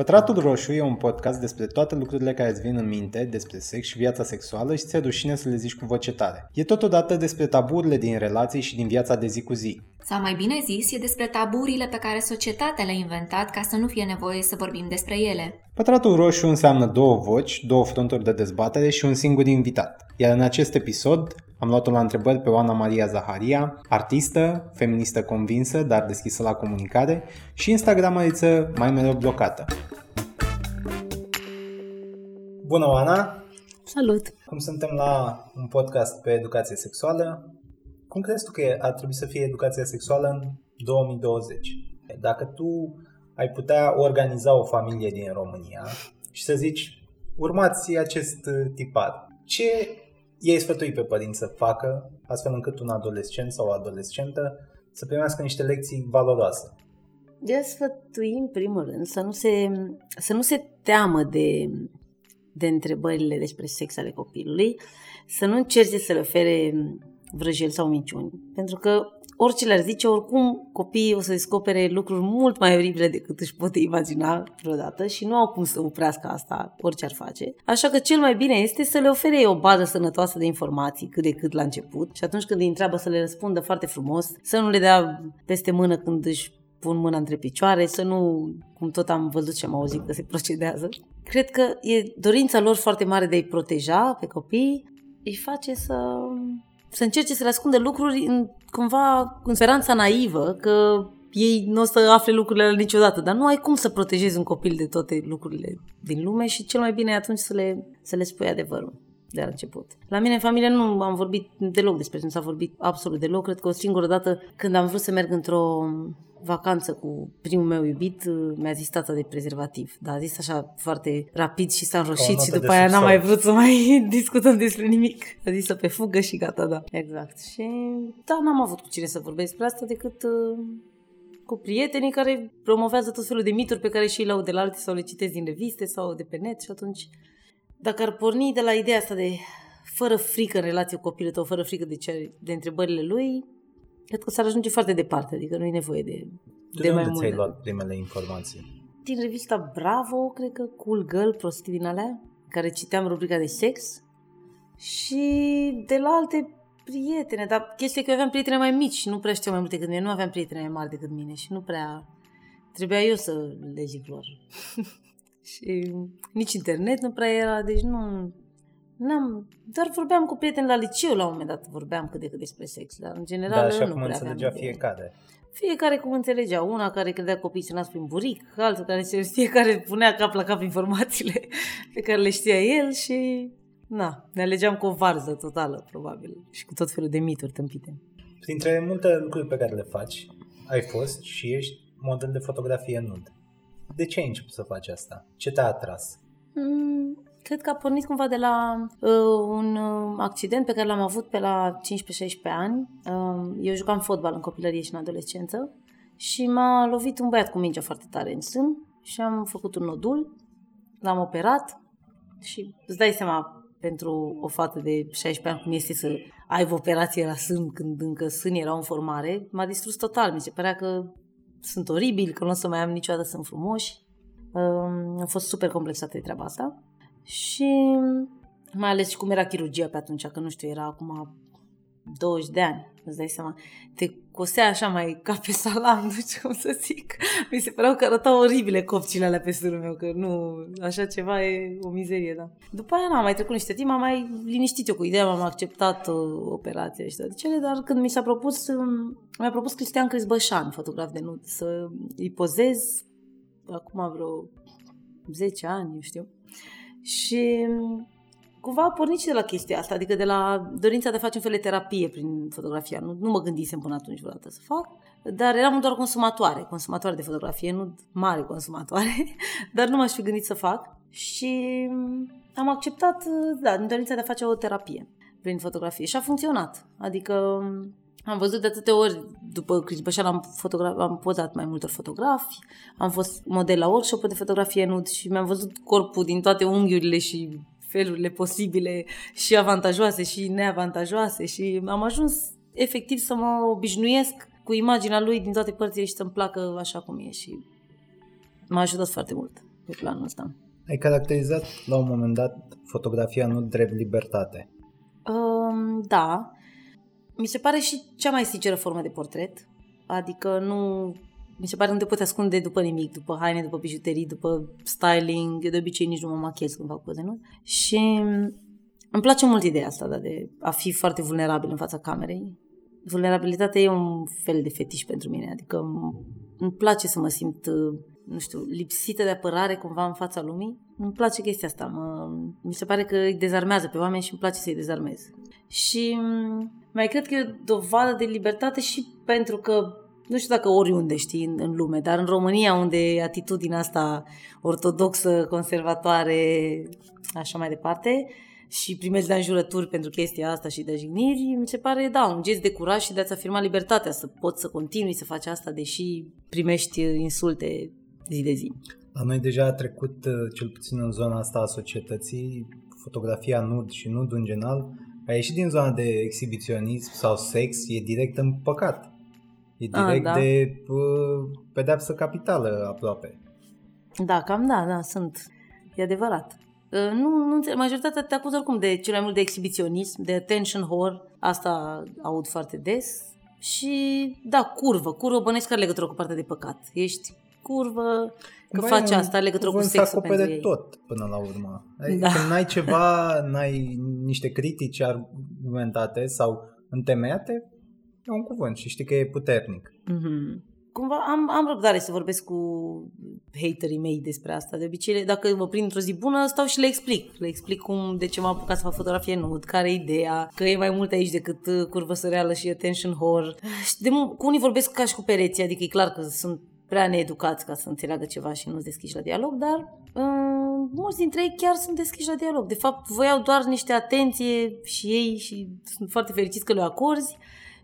Pătratul Roșu e un podcast despre toate lucrurile care îți vin în minte despre sex și viața sexuală și ți-e rușine să le zici cu voce tare. E totodată despre taburile din relații și din viața de zi cu zi. Sau mai bine zis, e despre taburile pe care societatea le-a inventat ca să nu fie nevoie să vorbim despre ele. Pătratul Roșu înseamnă două voci, două fronturi de dezbatere și un singur invitat. Iar în acest episod am luat-o la întrebări pe Oana Maria Zaharia, artistă, feministă convinsă, dar deschisă la comunicare și instagrameriță mai mereu blocată. Bună, Oana! Salut! Cum suntem la un podcast pe educație sexuală, cum crezi tu că ar trebui să fie educația sexuală în 2020? Dacă tu ai putea organiza o familie din România și să zici, urmați acest tipar, ce ei sfătui pe părinți să facă, astfel încât un adolescent sau o adolescentă să primească niște lecții valoroase. De sfătui, în primul rând, să nu se, să nu se teamă de, de întrebările despre sex ale copilului, să nu încerce să le ofere vrăjeli sau minciuni. Pentru că orice le-ar zice, oricum copiii o să descopere lucruri mult mai oribile decât își pot imagina vreodată și nu au cum să oprească asta, orice ar face. Așa că cel mai bine este să le ofere o bază sănătoasă de informații cât de cât la început și atunci când îi întreabă să le răspundă foarte frumos, să nu le dea peste mână când își pun mâna între picioare, să nu, cum tot am văzut și am auzit că se procedează. Cred că e dorința lor foarte mare de a-i proteja pe copii, îi face să să încerce să le ascundă lucruri în, cumva în speranța naivă că ei nu o să afle lucrurile niciodată, dar nu ai cum să protejezi un copil de toate lucrurile din lume și cel mai bine e atunci să le, să le spui adevărul de la început. La mine în familie nu am vorbit deloc despre nu s-a vorbit absolut deloc. Cred că o singură dată când am vrut să merg într-o vacanță cu primul meu iubit, mi-a zis tata de prezervativ. Dar a zis așa foarte rapid și s-a înroșit și după aia n-am mai vrut să mai discutăm despre nimic. A zis să pe fugă și gata, da. Exact. Și da, n-am avut cu cine să vorbesc despre asta decât uh, cu prietenii care promovează tot felul de mituri pe care și le au de la alte sau le citesc din reviste sau de pe net și atunci dacă ar porni de la ideea asta de fără frică în relație cu copilul tău, fără frică de, ce, de întrebările lui, cred că s-ar ajunge foarte departe, adică nu e nevoie de, de, de mai mult. ți-ai luat primele informații? Din revista Bravo, cred că Cool Girl, prostii din alea, care citeam rubrica de sex și de la alte prietene, dar chestia că eu aveam prietene mai mici și nu prea știu mai multe decât mine, nu aveam prietene mai mari decât mine și nu prea trebuia eu să le zic lor. și nici internet nu prea era, deci nu... N-am, doar vorbeam cu prieteni la liceu la un moment dat, vorbeam cât de cât despre sex, dar în general da, așa nu cum prea înțelegea fiecare. Fiecare cum înțelegea. Una care credea copiii se nasc prin buric, altul care se fiecare punea cap la cap informațiile pe care le știa el și na, ne alegeam cu o varză totală, probabil, și cu tot felul de mituri tâmpite. Printre multe lucruri pe care le faci, ai fost și ești model de fotografie nud. De ce ai început să faci asta? Ce te-a atras? Mm, cred că a pornit cumva de la uh, un uh, accident pe care l-am avut pe la 15-16 ani. Uh, eu jucam fotbal în copilărie și în adolescență și m-a lovit un băiat cu mingea foarte tare în sân și am făcut un nodul, l-am operat și îți dai seama pentru o fată de 16 ani cum este să aibă operație la sân când încă sân era în formare, m-a distrus total. Mi se părea că sunt oribili, că nu o să mai am niciodată, sunt frumoși. Am fost super complexată de treaba asta și mai ales și cum era chirurgia pe atunci, că nu știu, era acum 20 de ani, îți dai seama, te cosea așa mai ca pe salam, nu știu cum să zic. Mi se păreau că arătau oribile copcile alea pe sărul meu, că nu, așa ceva e o mizerie, da. După aia n-am mai trecut niște timp, am mai liniștit eu cu ideea, m-am acceptat uh, operația și toate cele, dar când mi s-a propus, um, mi-a propus Cristian Crisbășan, fotograf de nud, să îi pozez acum vreo 10 ani, eu știu. Și cumva a pornit și de la chestia asta, adică de la dorința de a face un fel de terapie prin fotografia. Nu, nu mă gândisem până atunci vreodată să fac, dar eram doar consumatoare, consumatoare de fotografie, nu mare consumatoare, dar nu m-aș fi gândit să fac și am acceptat, da, dorința de a face o terapie prin fotografie și a funcționat. Adică am văzut de atâtea ori, după Chris Bășan, am, fotogra- am pozat mai multor fotografi, am fost model la workshop de fotografie nud și mi-am văzut corpul din toate unghiurile și felurile posibile și avantajoase și neavantajoase și am ajuns efectiv să mă obișnuiesc cu imaginea lui din toate părțile și să-mi placă așa cum e și m-a ajutat foarte mult pe planul ăsta. Ai caracterizat la un moment dat fotografia nu drept libertate. Um, da. Mi se pare și cea mai sinceră formă de portret. Adică nu... Mi se pare că nu te poți ascunde după nimic, după haine, după bijuterii, după styling. Eu de obicei nici nu mă machiez când fac poze, nu? Și îmi place mult ideea asta, da, de a fi foarte vulnerabil în fața camerei. Vulnerabilitatea e un fel de fetiș pentru mine, adică îmi place să mă simt, nu știu, lipsită de apărare cumva în fața lumii. Îmi place chestia asta, mă, mi se pare că îi dezarmează pe oameni și îmi place să-i dezarmez. Și mai cred că e o dovadă de libertate și pentru că nu știu dacă oriunde, știi, în, în lume, dar în România, unde atitudinea asta ortodoxă, conservatoare, așa mai departe, și primești de înjurături pentru chestia asta și de jigniri, mi se pare, da, un gest de curaj și de a-ți afirma libertatea, să poți să continui să faci asta, deși primești insulte zi de zi. La noi deja a trecut, uh, cel puțin în zona asta a societății, fotografia nud și nud în general, a ieșit din zona de exhibiționism sau sex, e direct în păcat. E direct a, da. de uh, pedeapsă capitală aproape. Da, cam da, da, sunt. E adevărat. Uh, nu, nu înțeleg. Majoritatea te acuză oricum de cel mai mult de exhibiționism, de attention whore. Asta aud foarte des. Și, da, curvă. Curvă bănesc care legătură cu partea de păcat. Ești curvă, că Băi, faci asta, legătură cu sexul pentru ei. tot până la urmă. Adică da. când n-ai ceva, n-ai niște critici argumentate sau întemeiate, e un cuvânt și știi că e puternic. Mm-hmm cumva am, am răbdare să vorbesc cu haterii mei despre asta. De obicei, dacă mă prind într-o zi bună, stau și le explic. Le explic cum, de ce m-am apucat să fac fotografie nud, care e ideea, că e mai mult aici decât uh, curvă săreală și attention whore. Și de, cu unii vorbesc ca și cu pereții, adică e clar că sunt prea needucați ca să înțeleagă ceva și nu deschiși la dialog, dar uh, mulți dintre ei chiar sunt deschiși la dialog. De fapt, voiau doar niște atenție și ei și sunt foarte fericiți că le acorzi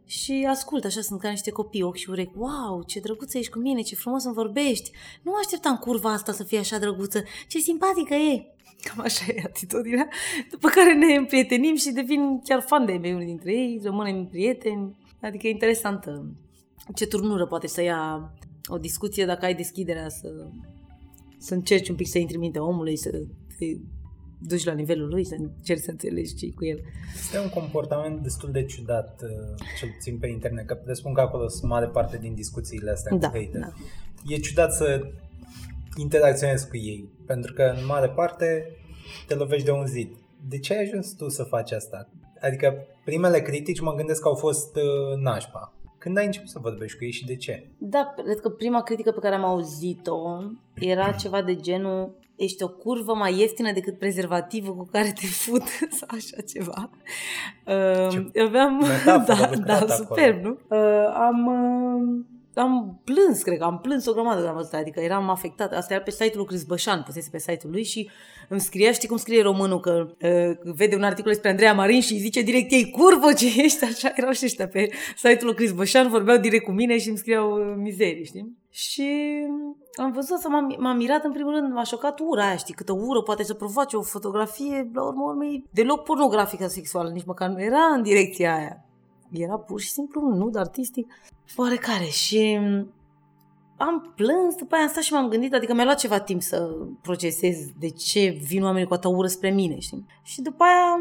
și ascult, așa sunt ca niște copii, ochi și urechi. Wow, ce drăguță ești cu mine, ce frumos îmi vorbești. Nu mă așteptam curva asta să fie așa drăguță, ce simpatică e. Cam așa e atitudinea. După care ne împrietenim și devin chiar fan de mei unii dintre ei, rămânem prieteni. Adică e interesantă ce turnură poate să ia o discuție dacă ai deschiderea să, să încerci un pic să intri în mintea omului, să te duci la nivelul lui, să încerci să înțelegi ce cu el. Este un comportament destul de ciudat, uh, cel puțin pe internet, că presupun că acolo sunt mare parte din discuțiile astea da, cu hater. Da. E ciudat să interacționezi cu ei, pentru că în mare parte te lovești de un zid. De ce ai ajuns tu să faci asta? Adică primele critici mă gândesc că au fost uh, nașpa. Când ai început să vorbești cu ei și de ce? Da, cred că prima critică pe care am auzit-o era ceva de genul ești o curvă mai ieftină decât prezervativul cu care te fut sau așa ceva. Uh, aveam... da, da, superb, nu? Uh, am... Uh, am plâns, cred că am plâns o grămadă de am văzut, adică eram afectată. Asta era pe site-ul lui Chris Bășan, pusese pe site-ul lui și îmi scria, știi cum scrie românul, că uh, vede un articol despre Andreea Marin și zice direct ei, curvă ce ești, așa erau și ăștia pe site-ul lui Chris Bășan, vorbeau direct cu mine și îmi scriau uh, mizerii, știi? Și am văzut să m-am, m-am mirat în primul rând, m-a șocat ura aia, știi, câtă ură poate să provoace o fotografie, la urmă urmei, deloc pornografică sexuală, nici măcar nu era în direcția aia. Era pur și simplu un nud artistic oarecare și am plâns, după aia am stat și m-am gândit, adică mi-a luat ceva timp să procesez de ce vin oamenii cu atâta ură spre mine, știi? Și după aia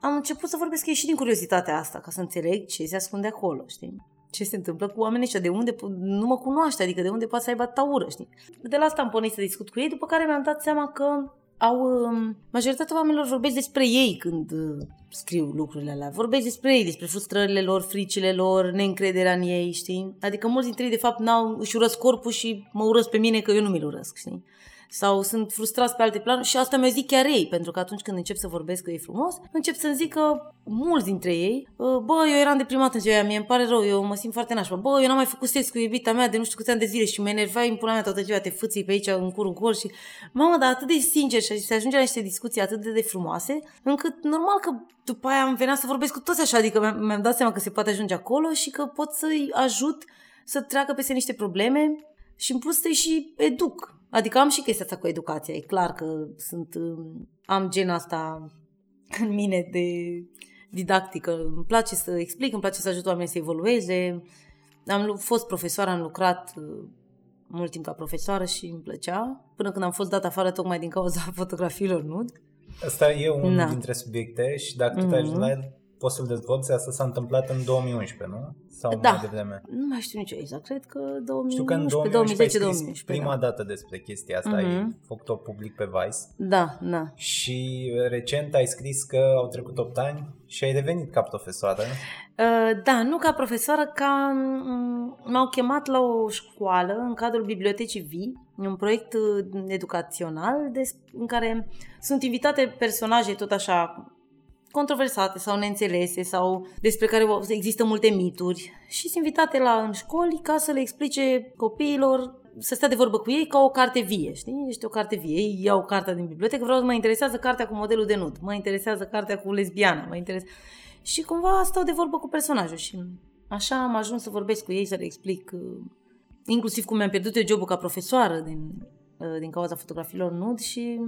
am început să vorbesc ei și din curiozitatea asta, ca să înțeleg ce se ascunde acolo, știi? Ce se întâmplă cu oamenii ăștia, de unde nu mă cunoaște, adică de unde poate să aibă taură, știi? De la asta am pornit să discut cu ei, după care mi-am dat seama că au, um, majoritatea oamenilor vorbesc despre ei când uh, scriu lucrurile alea. Vorbesc despre ei, despre frustrările lor, fricile lor, neîncrederea în ei, știi? Adică mulți dintre ei, de fapt, n-au, își urăsc corpul și mă urăsc pe mine că eu nu mi-l urăsc, știi? Sau sunt frustrați pe alte planuri și asta mi-o zic chiar ei, pentru că atunci când încep să vorbesc cu ei frumos, încep să-mi zic că mulți dintre ei, ă, bă, eu eram deprimat în ziua aia, mie îmi pare rău, eu mă simt foarte nașpa, bă, eu n-am mai făcut sex cu iubita mea de nu știu câți ani de zile și mă enervai în pula mea toată ziua, te fâții pe aici în cur în cur și, mamă, dar atât de sincer și se ajunge la niște discuții atât de, de frumoase, încât normal că după aia am venit să vorbesc cu toți așa, adică mi-am, mi-am dat seama că se poate ajunge acolo și că pot să-i ajut să treacă peste niște probleme și în plus să-i și educ Adică am și chestia asta cu educația. E clar că sunt, um, am gen asta în mine de didactică. Îmi place să explic, îmi place să ajut oamenii să evolueze. Am fost profesor, am lucrat uh, mult timp ca profesoară și îmi plăcea, până când am fost dat afară tocmai din cauza fotografiilor nud. Asta e unul Da. dintre subiecte și dacă tu te ajungi Mhm. la el, poți să-l dezvolți. Asta s-a întâmplat în 2011, nu? Sau Da. mai devreme? Nu mai știu nici eu exact, cred că 2011, Știu că în 2011 2010, ai scris 2011. prima da. dată despre chestia asta, ai Mhm. făcut-o public pe Vice Da, da. și recent ai scris că au trecut 8 ani și ai revenit ca profesoară. Uh, Da, nu ca profesoară, ca m- m-au chemat la o școală în cadrul Bibliotecii Vii, un proiect uh, educațional des- în care sunt invitate personaje tot așa controversate sau neînțelese sau despre care există multe mituri și sunt invitate la în școli ca să le explice copiilor să stea de vorbă cu ei ca o carte vie, știi? Este o carte vie. Ei iau cartea din bibliotecă, vreau, mă interesează cartea cu modelul de nud, mă interesează cartea cu lesbiana, mă interesează... Și cumva stau de vorbă cu personajul și așa am ajuns să vorbesc cu ei, să le explic uh, inclusiv cum mi-am pierdut eu jobul ca profesoară din, uh, din cauza fotografiilor nud și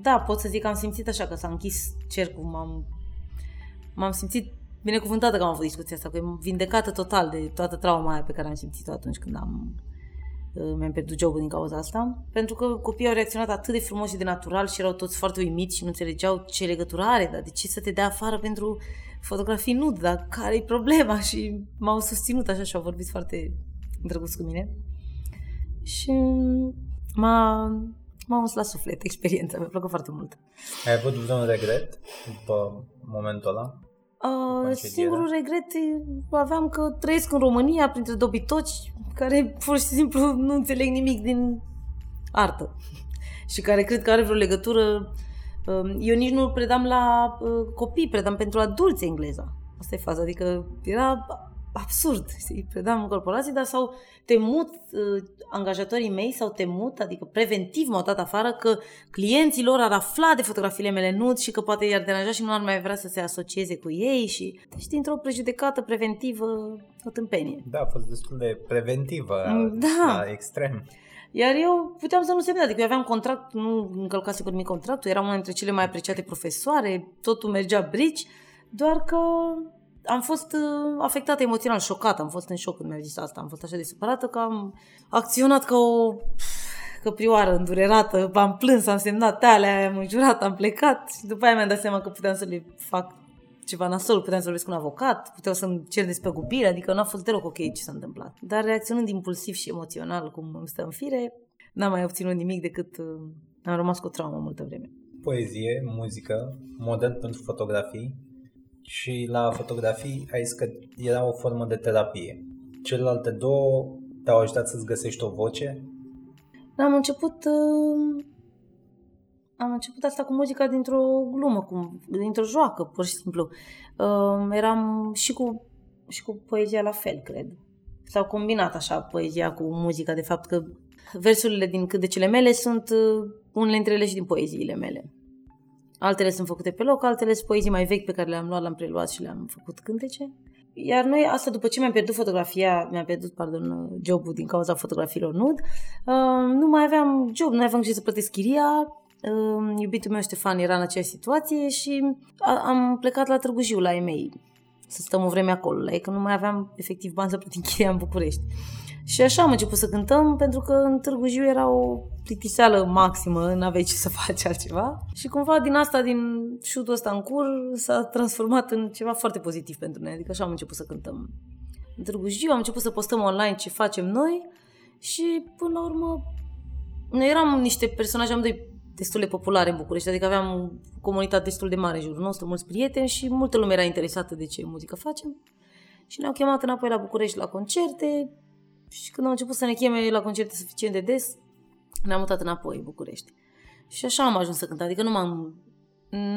da, pot să zic că am simțit așa că s-a închis cercul, m-am, m-am simțit binecuvântată că am avut discuția asta, că e vindecată total de toată trauma aia pe care am simțit-o atunci când am uh, mi-am pierdut jobul din cauza asta, pentru că copiii au reacționat atât de frumos și de natural și erau toți foarte uimiți și nu înțelegeau ce legătură are, dar de ce să te dea afară pentru fotografii nud, dar care-i problema? Și m-au susținut așa și au vorbit foarte drăguț cu mine. Și m-a, m-a uns la suflet experiența, mi-a plăcut foarte mult. Ai avut vreun regret după momentul ăla? Uh, concediere? singurul regret e, aveam că trăiesc în România printre dobitoci care pur și simplu nu înțeleg nimic din artă și care cred că are vreo legătură. Uh, Eu nici nu predam la uh, copii, predam pentru adulți engleza. Asta e faza, adică era absurd. Știi? Predam în corporații, dar s-au temut, uh, angajatorii mei s-au temut, adică preventiv m-au dat afară că clienții lor ar afla de fotografiile mele nud și că poate i-ar deranja și nu ar mai vrea să se asocieze cu ei și deci dintr-o prejudecată preventivă o tâmpenie. Da, a fost destul de preventivă, Da. la extrem. Iar eu puteam să nu semne, adică eu aveam contract, nu încălcase cu nimic contractul, eram una dintre cele mai apreciate profesoare, totul mergea brici, doar că am fost uh, afectată emoțional, șocată, am fost în șoc când mi-a zis asta, am fost așa de supărată că am acționat ca o căprioară îndurerată, am plâns, am semnat alea, am înjurat, am plecat și după aia mi-am dat seama că puteam să le fac ceva nasol, puteam să vorbesc cu un avocat, puteau să-mi cer despăgubire, adică n-a fost deloc ok ce s-a întâmplat. Dar reacționând impulsiv și emoțional, cum îmi stă în fire, n-am mai obținut nimic decât uh, am rămas cu o traumă multă vreme. Poezie, muzică, model pentru fotografii și la fotografii ai zis că era o formă de terapie. Celelalte două te-au ajutat să-ți găsești o voce? Am început uh, am început asta cu muzica dintr-o glumă, cu, dintr-o joacă, pur și simplu. Uh, eram și cu, și cu poezia la fel, cred. S-au combinat așa poezia cu muzica, de fapt că versurile din cântecele mele sunt uh, unele dintre ele și din poeziile mele. Altele sunt făcute pe loc, altele sunt poezii mai vechi pe care le-am luat, le-am preluat și le-am făcut cântece. Iar noi, asta după ce mi-am pierdut fotografia, mi-am pierdut, pardon, jobul din cauza fotografiilor nud, uh, nu mai aveam job, nu mai aveam ce să plătesc chiria, uh, iubitul meu Ștefan era în aceeași situație și a, am plecat la Târgu Jiu, la EMEI, să stăm o vreme acolo, la ei, că nu mai aveam efectiv bani să plătim chiria în București. Și așa am început să cântăm, pentru că în Târgu Jiu era o plictiseală maximă, n-aveai ce să faci altceva. Și cumva din asta, din șutul ăsta în cur, s-a transformat în ceva foarte pozitiv pentru noi. Adică așa am început să cântăm. În Târgu Jiu am început să postăm online ce facem noi și până la urmă noi eram niște personaje amândoi destul de populare în București, adică aveam o comunitate destul de mare în jurul nostru, mulți prieteni și multă lume era interesată de ce muzică facem. Și ne-au chemat înapoi la București la concerte și când au început să ne cheme la concerte suficient de des, ne-am mutat înapoi în București. Și așa am ajuns să cânt, adică nu m-am,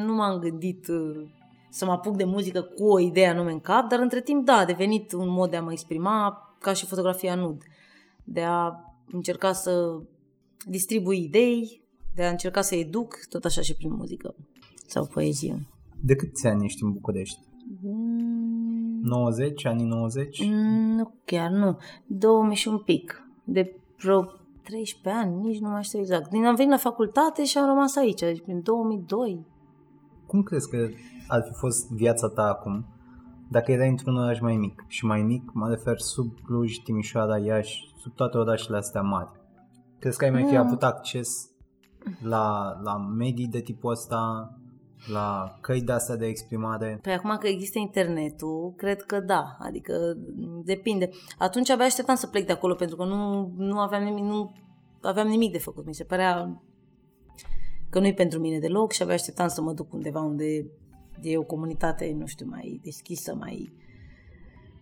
nu m-am gândit uh, să mă apuc de muzică cu o idee anume în cap, dar între timp, da, a devenit un mod de a mă exprima ca și fotografia nud, de a încerca să distribui idei, de a încerca să educ, tot așa și prin muzică sau poezie. De câți ani ești în București? Mm, 90, anii 90? Mm, Nu chiar, nu. 2000 și un pic. De vreo 13 ani, nici nu mai știu exact. Din am venit la facultate și am rămas aici, deci prin 2002. Cum crezi că ar fi fost viața ta acum Dacă erai într-un oraș mai mic și mai mic, mă refer sub Cluj, Timișoara, Iași, sub toate orașele astea mari, crezi că ai mai fi Mm. avut acces la, la medii de tipul ăsta, la căi de astea de exprimare? Păi acum că există internetul, cred că da, adică m, depinde. Atunci abia așteptam să plec de acolo pentru că nu, nu, aveam, nimic, nu aveam nimic de făcut. Mi se părea că nu e pentru mine deloc și abia așteptam să mă duc undeva unde e o comunitate, nu știu, mai deschisă, mai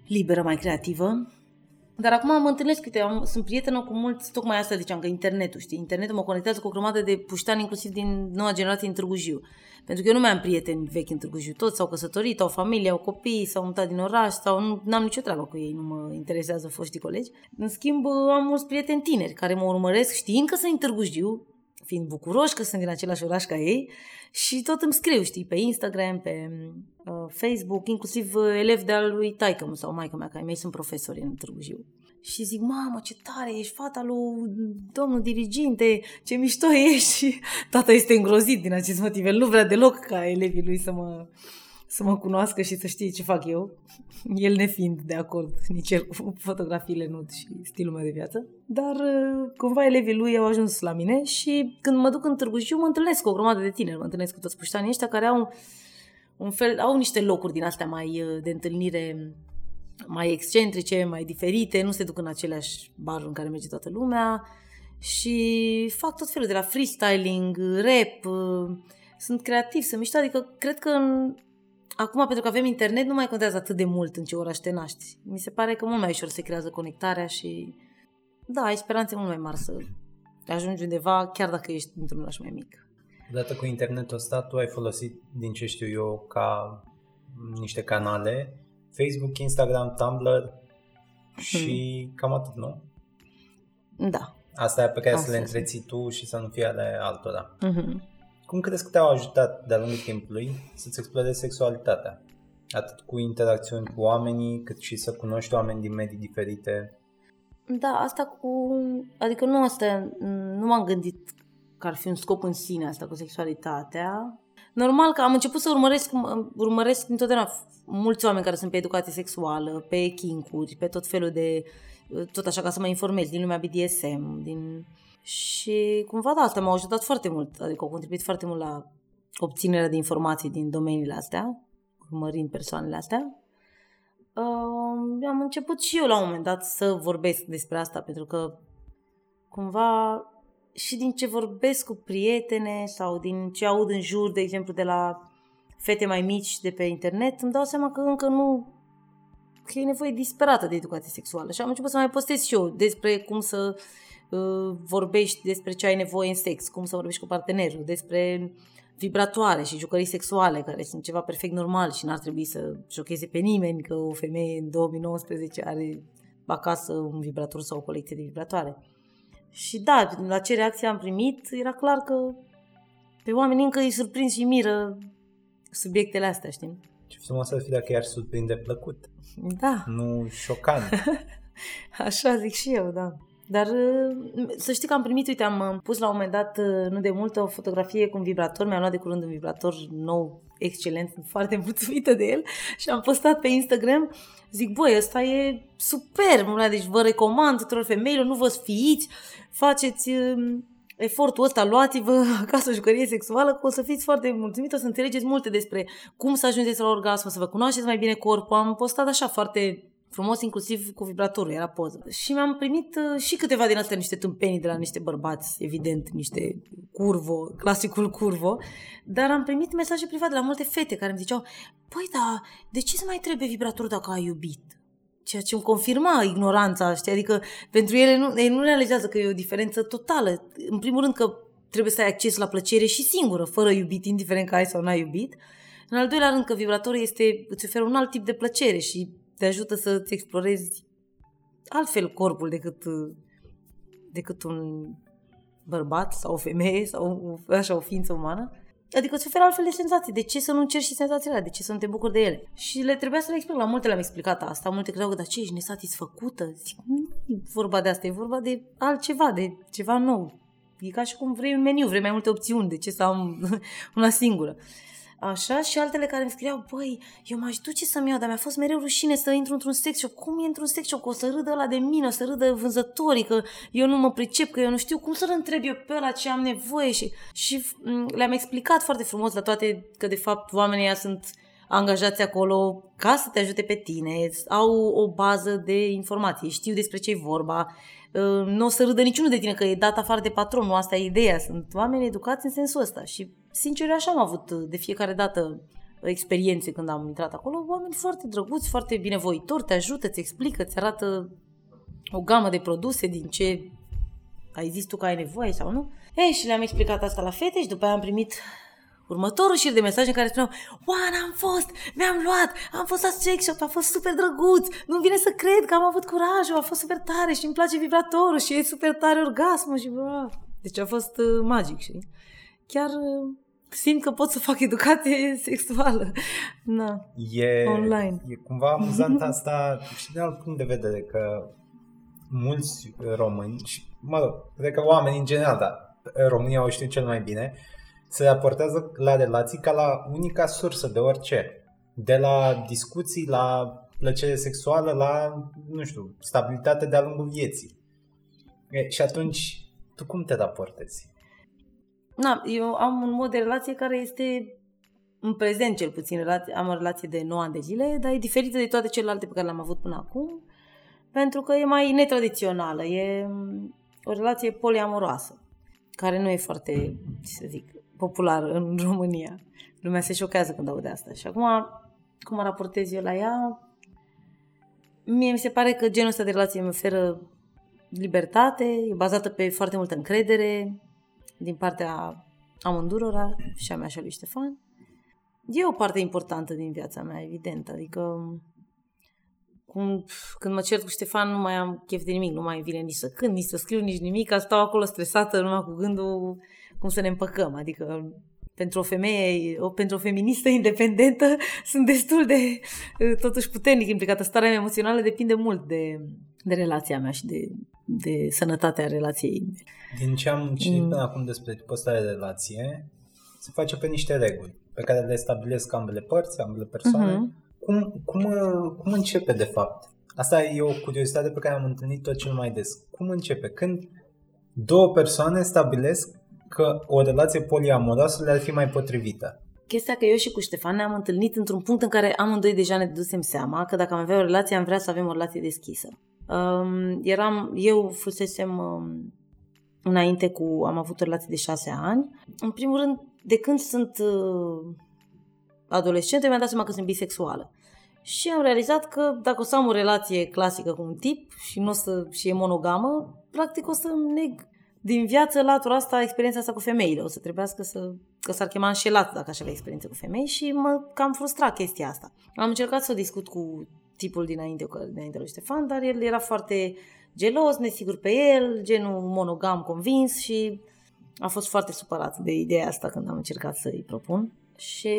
liberă, mai creativă. Dar acum mă întâlnesc, uite, am, sunt prietenă cu mulți, tocmai asta ziceam, că internetul, știi, internetul mă conectează cu o grămadă de puștani, inclusiv din noua generație în Târgu Jiu. Pentru că eu nu mai am prieteni vechi în Târgu Jiu, toți s-au căsătorit, au familie, au copii, s-au mutat din oraș sau nu am nicio treabă cu ei, nu mă interesează foștii colegi. În schimb, am mulți prieteni tineri care mă urmăresc știind că sunt în Târgu Jiu, fiind bucuroși că sunt din același oraș ca ei și tot îmi scriu, știi, pe Instagram, pe uh, Facebook, inclusiv uh, elevi de-al lui taică sau maică mea, că ai mei sunt profesori în Târgu Jiu. Și zic, mamă, ce tare, ești fata lui domnul diriginte, ce mișto ești. Și tata este îngrozit din acest motiv. El nu vrea deloc ca elevii lui să mă, să mă cunoască și să știe ce fac eu. El nefiind de acord nici el cu fotografiile nud și stilul meu de viață. Dar uh, cumva elevii lui au ajuns la mine și când mă duc în Târgu Jiu mă întâlnesc cu o grămadă de tineri, mă întâlnesc cu toți puștanii ăștia care au un fel, au niște locuri din astea mai uh, de întâlnire mai excentrice, mai diferite, nu se duc în aceleași baruri în care merge toată lumea și fac tot felul de la freestyling, rap, uh, sunt creativ, sunt mișto, adică cred că în, acum pentru că avem internet nu mai contează atât de mult în ce oraș te naști. Mi se pare că mult mai ușor se creează conectarea și da, ai speranțe mult mai mari să ajungi undeva chiar dacă ești într-un oraș mai mic. Odată cu internetul ăsta, tu ai folosit, din ce știu eu, ca niște canale, Facebook, Instagram, Tumblr și cam atât, nu? Da. Asta e pe care să Asta le e. întreții tu și să nu fie ale altora. Mhm. Cum crezi că te-au ajutat de-a lungul timpului să-ți explorezi sexualitatea? Atât cu interacțiuni cu oamenii, cât și să cunoști oameni din medii diferite. Da, asta cu... Adică nu asta... Nu m-am gândit că ar fi un scop în sine asta cu sexualitatea. Normal că am început să urmăresc, urmăresc întotdeauna mulți oameni care sunt pe educație sexuală, pe kinkuri, pe tot felul de... Tot așa ca să mă informez din lumea BDSM, din... Și cumva da, asta m-a ajutat foarte mult, adică au contribuit foarte mult la obținerea de informații din domeniile astea, urmărind persoanele astea. Uh, am început și eu la un moment dat să vorbesc despre asta, pentru că cumva și din ce vorbesc cu prietene sau din ce aud în jur, de exemplu, de la fete mai mici de pe internet, îmi dau seama că încă nu că e nevoie disperată de educație sexuală. Și am început să mai postez și eu despre cum să uh, vorbești despre ce ai nevoie în sex, cum să vorbești cu partenerul, despre vibratoare și jucării sexuale, care sunt ceva perfect normal și n-ar trebui să șocheze pe nimeni că o femeie în 2019 are acasă un vibrator sau o colecție de vibratoare. Și da, la ce reacție am primit, era clar că pe oameni încă îi surprind și miră subiectele astea, știi? Ce frumos ar fi dacă i-ar surprinde plăcut, Da, nu șocant. așa zic și eu, da. Dar uh, să știi că am primit, uite, am uh, pus la un moment dat, uh, nu de mult, o fotografie cu un vibrator, mi-am luat de curând un vibrator nou, excelent, sunt foarte mulțumită de el și am postat pe Instagram, zic, băi, ăsta e super, mă, deci vă recomand tuturor femeilor, nu vă sfiiți, faceți uh, efortul ăsta, luați-vă acasă o jucărie sexuală, că o să fiți foarte mulțumită, o să înțelegeți multe despre cum să ajungeți la orgasm, să vă cunoașteți mai bine corpul. Am postat așa foarte frumos, inclusiv cu vibratorul, era poză. Și mi-am primit uh, și câteva din astea niște tâmpenii de la niște bărbați, evident, niște curvo, clasicul curvo, dar am primit mesaje private de la multe fete care îmi ziceau, păi da, de ce să mai trebuie vibrator dacă ai iubit? Ceea ce îmi confirma ignoranța, știi? Adică pentru ele nu, ei nu realizează că e o diferență totală. În primul rând că trebuie să ai acces la plăcere și singură, fără iubit, indiferent că ai sau n-ai iubit. În al doilea rând că vibratorul este, îți oferă un alt tip de plăcere și te ajută să-ți explorezi altfel corpul decât, decât un bărbat sau o femeie sau așa o ființă umană. Adică îți oferă altfel de senzații. De ce să nu încerci și senzațiile alea? De ce să nu te bucuri de ele? Și le trebuia să le explic. La multe le-am explicat asta. Multe credeau că, dar ce, ești nesatisfăcută? Zic, nu e vorba de asta. E vorba de altceva, de ceva nou. E ca și cum vrei un meniu, vrei mai multe opțiuni. De ce să am una singură? Așa, și altele care îmi scriau, băi, eu m-aș duce să-mi iau, dar mi-a fost mereu rușine să intru într-un sex shop. Cum e într-un sex shop? Că o să râdă la de mine, o să râdă vânzătorii, că eu nu mă pricep, că eu nu știu cum să-l întreb eu pe ăla ce am nevoie. Și, și le-am explicat foarte frumos la toate că, de fapt, oamenii ăia sunt angajați acolo ca să te ajute pe tine, au o bază de informații, știu despre ce e vorba, uh, nu o să râdă niciunul de tine că e dat afară de patron, nu asta e ideea, sunt oameni educați în sensul ăsta și sincer eu așa am avut de fiecare dată experiențe când am intrat acolo, oameni foarte drăguți, foarte binevoitori, te ajută, îți explică, îți arată o gamă de produse din ce ai zis tu că ai nevoie sau nu. E, și le-am explicat asta la fete și după aia am primit următorul șir de mesaje în care spuneau Oana, am fost, mi-am luat, am fost la sex shop, a fost super drăguț, nu vine să cred că am avut curajul, a fost super tare și îmi place vibratorul și e super tare orgasmul și bă. Deci a fost uh, magic, și Chiar uh, simt că pot să fac educație sexuală. Na, e, online. E cumva amuzant asta și de alt punct de vedere că mulți români și, mă rog, cred că oamenii în general, dar România o știu cel mai bine, se raportează la relații ca la unica sursă de orice. De la discuții, la plăcere sexuală, la, nu știu, stabilitate de-a lungul vieții. E, și atunci, tu cum te raportezi? Na, eu am un mod de relație care este în prezent cel puțin, relație, am o relație de 9 ani de zile, dar e diferită de toate celelalte pe care le-am avut până acum, pentru că e mai netradițională, e o relație poliamoroasă, care nu e foarte, ce să zic, popular în România. Lumea se șochează când aude asta. Și acum, cum mă raportez eu la ea, mie mi se pare că genul ăsta de relație îmi oferă libertate, e bazată pe foarte multă încredere din partea amândurora, și a mea și a lui Ștefan. E o parte importantă din viața mea, evident, adică cum, când mă cert cu Ștefan nu mai am chef de nimic, nu mai vine nici să cânt, nici să scriu, nici nimic, stau acolo stresată numai cu gândul cum să ne împăcăm. Adică pentru o femeie, o, pentru o feministă independentă, sunt destul de totuși puternic implicată. Starea mea emoțională depinde mult de, de relația mea și de, de sănătatea relației. Din ce am citit mm. până acum despre tipul ăsta de relație, se face pe niște reguli pe care le stabilesc ambele părți, ambele persoane. Mm-hmm. Cum, cum, cum începe de fapt? Asta e o curiozitate pe care am întâlnit-o cel mai des. Cum începe? Când două persoane stabilesc că o relație poliamoroasă le-ar fi mai potrivită. Chestia că eu și cu Ștefan ne-am întâlnit într-un punct în care amândoi deja ne dusem seama că dacă am avea o relație, am vrea să avem o relație deschisă. Um, eram, eu fusesem um, înainte cu, am avut o relație de șase ani. În primul rând, de când sunt uh, adolescentă, mi-am dat seama că sunt bisexuală. Și am realizat că dacă o să am o relație clasică cu un tip și, nu o să, și e monogamă, practic o să neg din viață latura asta, experiența asta cu femeile. O să trebuiască să, că s-ar chema înșelat dacă aș avea experiență cu femei și mă cam frustra chestia asta. Am încercat să o discut cu tipul dinainte, dinainte lui Ștefan, dar el era foarte gelos, nesigur pe el, genul monogam convins și a fost foarte supărat de ideea asta când am încercat să-i propun. Și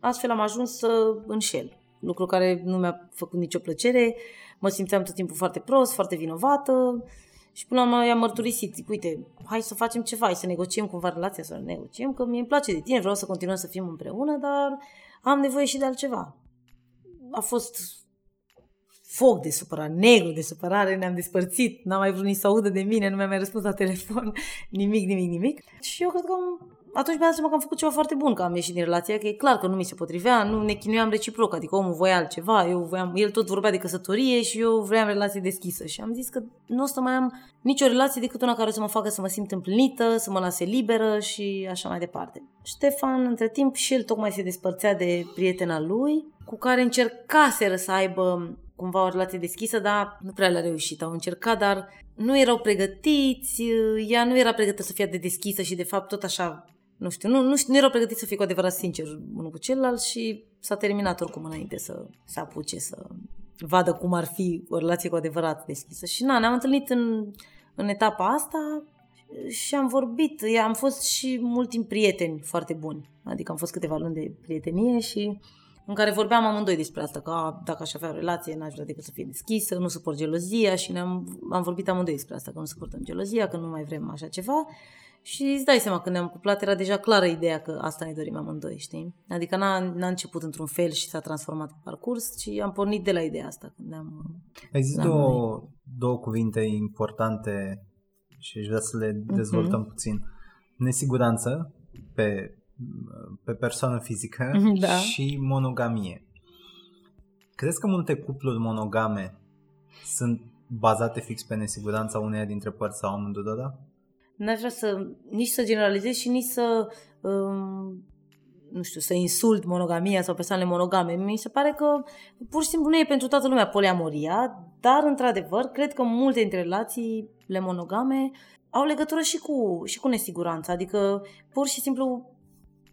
astfel am ajuns să înșel, lucru care nu mi-a făcut nicio plăcere, mă simțeam tot timpul foarte prost, foarte vinovată, și până la urmă i-am mărturisit, zic, uite, hai să facem ceva, hai să negociem cumva relația, să negociem, că mie îmi place de tine, vreau să continuăm să fim împreună, dar am nevoie și de altceva. A fost foc de supărare, negru de supărare, ne-am despărțit, n-am mai vrut nici să audă de mine, nu mi-a mai răspuns la telefon, nimic, nimic, nimic. Și eu cred că am atunci mi-am dat seama că am făcut ceva foarte bun, că am ieșit din relația, că e clar că nu mi se potrivea, nu ne chinuiam reciproc, adică omul voia altceva, eu voiam, el tot vorbea de căsătorie și eu vreau relație deschisă și am zis că nu o să mai am nicio relație decât una care să mă facă să mă simt împlinită, să mă lase liberă și așa mai departe. Ștefan, între timp, și el tocmai se despărțea de prietena lui, cu care încercaseră să aibă cumva o relație deschisă, dar nu prea le-a reușit. Au încercat, dar nu erau pregătiți, ea nu era pregătită să fie de deschisă și de fapt tot așa nu știu, nu, nu, știu, nu erau pregătiți să fie cu adevărat sincer unul cu celălalt și s-a terminat oricum înainte să se apuce să vadă cum ar fi o relație cu adevărat deschisă. Și na, ne-am întâlnit în, în etapa asta și am vorbit, am fost și mult timp prieteni foarte buni. Adică am fost câteva luni de prietenie și în care vorbeam amândoi despre asta, că a, dacă aș avea o relație, n-aș vrea decât să fie deschisă, nu suport gelozia și ne-am am vorbit amândoi despre asta, că nu suportăm gelozia, că nu mai vrem așa ceva Și îți dai seama, când ne-am cuplat, era deja clară ideea că asta ne dorim amândoi, știi? Adică n-a, n-a început într-un fel și s-a transformat în parcurs, ci am pornit de la ideea asta când ne-am... Există două, două cuvinte importante și aș vrea să le mhm. dezvoltăm uh-huh. puțin. Nesiguranță pe, pe persoană fizică da. și monogamie. Crezi că multe cupluri monogame sunt bazate fix pe nesiguranța uneia dintre părți sau amândurora? N-aș vrea să, nici să generalizez și nici să, um, nu știu, să insult monogamia sau persoanele monogame. Mi se pare că pur și simplu nu e pentru toată lumea poliamoria, dar, într-adevăr, cred că multe dintre relațiile monogame au legătură și cu, și cu nesiguranța. Adică, pur și simplu,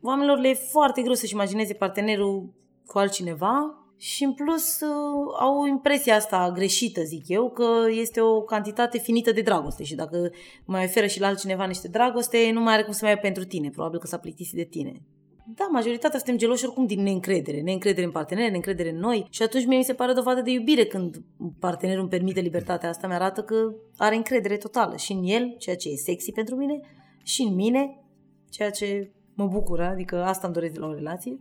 oamenilor le e foarte greu să-și imagineze partenerul cu altcineva și în plus uh, au impresia asta greșită, zic eu, că este o cantitate finită de dragoste și dacă mai oferă și la altcineva niște dragoste, nu mai are cum să mai aibă pentru tine, probabil că s-a plictisit de tine. Da, majoritatea suntem geloși oricum din neîncredere, neîncredere în partener, neîncredere în noi și atunci mie mi se pare o dovadă de iubire când partenerul îmi permite libertatea asta, mi-arată că are încredere totală și în el, ceea ce e sexy pentru mine, și în mine, ceea ce mă bucură, adică asta îmi doresc de la o relație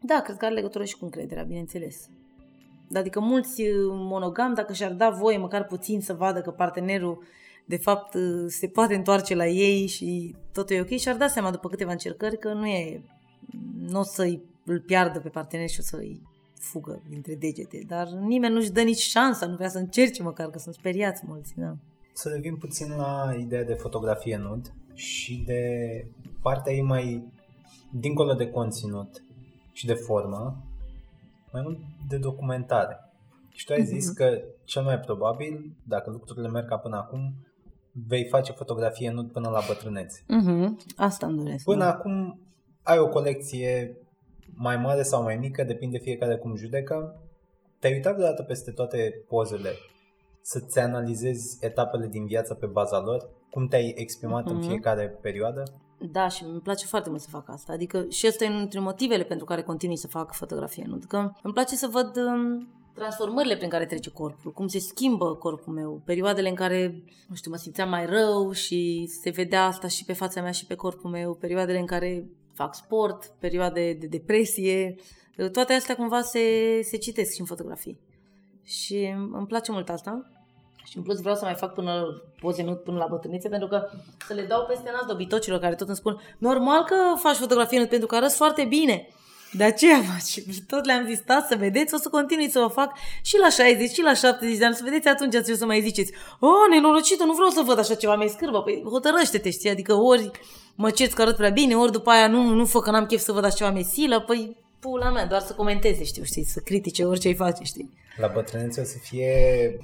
da, cred că are legătură și cu încrederea, bineînțeles. Adică mulți uh, monogami, dacă și-ar da voie măcar puțin să vadă că partenerul de fapt uh, se poate întoarce la ei și totul e ok și-ar da seama după câteva încercări că nu e, nu o să-i îl piardă pe partener și o să-i fugă dintre degete, dar nimeni nu-și dă nici șansa, nu vrea să încerce măcar, că sunt speriați mulți, da. Să revin puțin la ideea de fotografie nud și de partea ei mai dincolo de conținut și de formă, mai mult de documentare. Și tu ai zis mm-hmm. că cel mai probabil, dacă lucrurile merg ca până acum, vei face fotografie nu până la bătrânețe. Mm-hmm. Asta îmi doresc. Până da. acum ai o colecție mai mare sau mai mică, depinde fiecare cum judecă. Te-ai uitat vreodată peste toate pozele să-ți analizezi etapele din viață pe baza lor? Cum te-ai exprimat mm-hmm. în fiecare perioadă? Da, și îmi place foarte mult să fac asta. Adică și asta e unul dintre motivele pentru care continui să fac fotografie. Nu? Adică îmi place să văd um, transformările prin care trece corpul, cum se schimbă corpul meu, perioadele în care, nu știu, mă simțeam mai rău și se vedea asta și pe fața mea și pe corpul meu, perioadele în care fac sport, perioade de depresie, toate astea cumva se, se citesc și în fotografii. Și îmi place mult asta. Și în plus vreau să mai fac până poze nu până la bătrânețe, pentru că să le dau peste nas dobitocilor care tot îmi spun normal că faci fotografie pentru că arăți foarte bine. De aceea faci. Și tot le-am zis, stați să vedeți, o să continui să o fac și la 60 și la 70 de ani, să vedeți atunci ați o să mai ziceți, oh, nenorocită, nu vreau să văd așa ceva, mai scârbă. Păi hotărăște-te, știi, adică ori mă cerți că arăt prea bine, ori după aia nu, nu fă că n-am chef să văd așa ceva mesilă, păi pula mea, doar să comenteze, știu, știi, să critique orice îi face, știi. La bătrânețe o să fie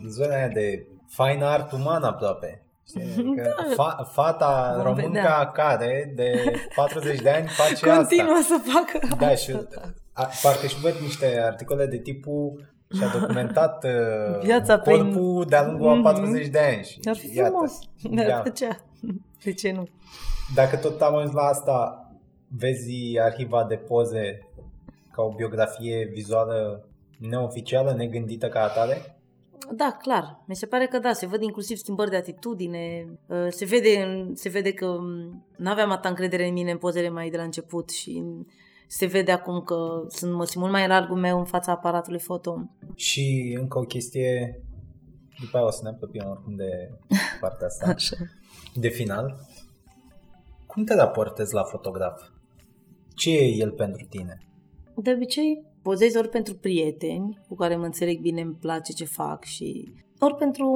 zona aia de fine art uman aproape. Adică da. fa- fata românca care de 40 de ani face Continuă asta. să facă Da, și a, parcă și văd niște articole de tipul și-a documentat uh, Viața corpul prin... de-a lungul mm-hmm. a 40 de ani. Și, Ar fi iată, frumos. Da, De ce nu? Dacă tot am ajuns la asta, vezi arhiva de poze ca o biografie vizuală neoficială, negândită ca atare? Da, clar. Mi se pare că da, se văd inclusiv schimbări de atitudine, uh, se vede, se vede că um, nu aveam atâta încredere în mine în pozele mai de la început și se vede acum că sunt mă simt mult mai largul meu în fața aparatului foto. Și încă o chestie, după aia o să ne apropiem oricum de partea asta, Așa. de final. Cum te raportezi la fotograf? Ce e el pentru tine? De obicei, pozez ori pentru prieteni cu care mă înțeleg bine, îmi place ce fac și ori pentru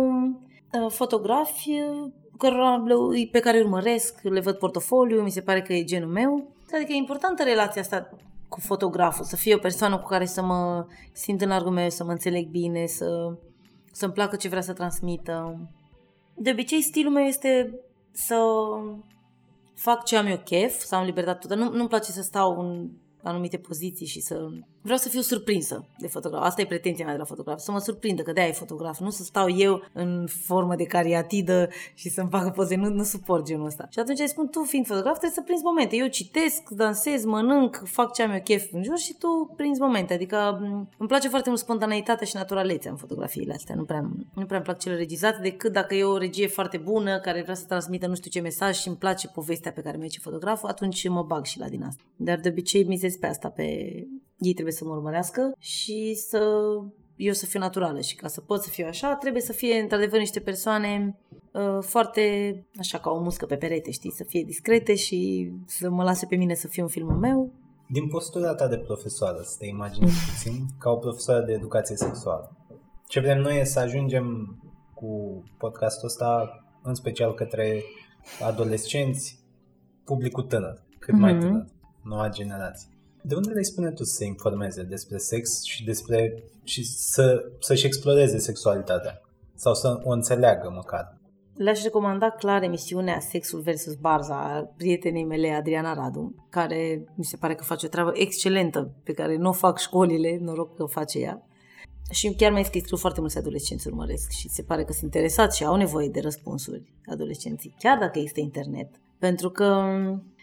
uh, fotografi uh, pe care îi urmăresc, le văd portofoliu, mi se pare că e genul meu. Adică e importantă relația asta cu fotograful, să fie o persoană cu care să mă simt în largul meu, să mă înțeleg bine, să, să-mi placă ce vrea să transmită. De obicei, stilul meu este să fac ce am eu chef, să am libertate totală. Nu, nu-mi place să stau în anumite poziții și să... Vreau să fiu surprinsă de fotograf. Asta e pretenția mea de la fotograf. Să mă surprindă că de-aia e fotograf. Nu să stau eu în formă de cariatidă și să-mi facă poze. Nu, nu suport genul ăsta. Și atunci îi spun, tu fiind fotograf trebuie să prinzi momente. Eu citesc, dansez, mănânc, fac ce am eu chef în jur și tu prinzi momente. Adică îmi place foarte mult spontaneitatea și naturalețea în fotografiile astea. Nu prea, nu prea îmi plac cele regizate decât dacă e o regie foarte bună care vrea să transmită nu știu ce mesaj și îmi place povestea pe care mi-o fotograful, atunci mă bag și la din asta. Dar de obicei mizez pe asta, pe ei trebuie să mă urmărească și să eu să fiu naturală și ca să pot să fiu așa, trebuie să fie într-adevăr niște persoane uh, foarte așa ca o muscă pe perete, știi, să fie discrete și să mă lase pe mine să fiu un filmul meu. Din postura ta de profesoară, să te imaginezi puțin, ca o profesoară de educație sexuală. Ce vrem noi e să ajungem cu podcastul ăsta, în special către adolescenți, publicul tânăr, cât mm-hmm. mai mhm. tânăr, noua generație. De unde le spune tu să se informeze despre sex și despre și să, să-și exploreze sexualitatea? Sau să o înțeleagă măcar? Le-aș recomanda clar emisiunea Sexul vs. Barza a prietenei mele Adriana Radu, care mi se pare că face o treabă excelentă pe care nu o fac școlile, noroc că o face ea. Și chiar mai scris foarte mulți adolescenți urmăresc și se pare că sunt interesați și au nevoie de răspunsuri adolescenții, chiar dacă este internet. Pentru că,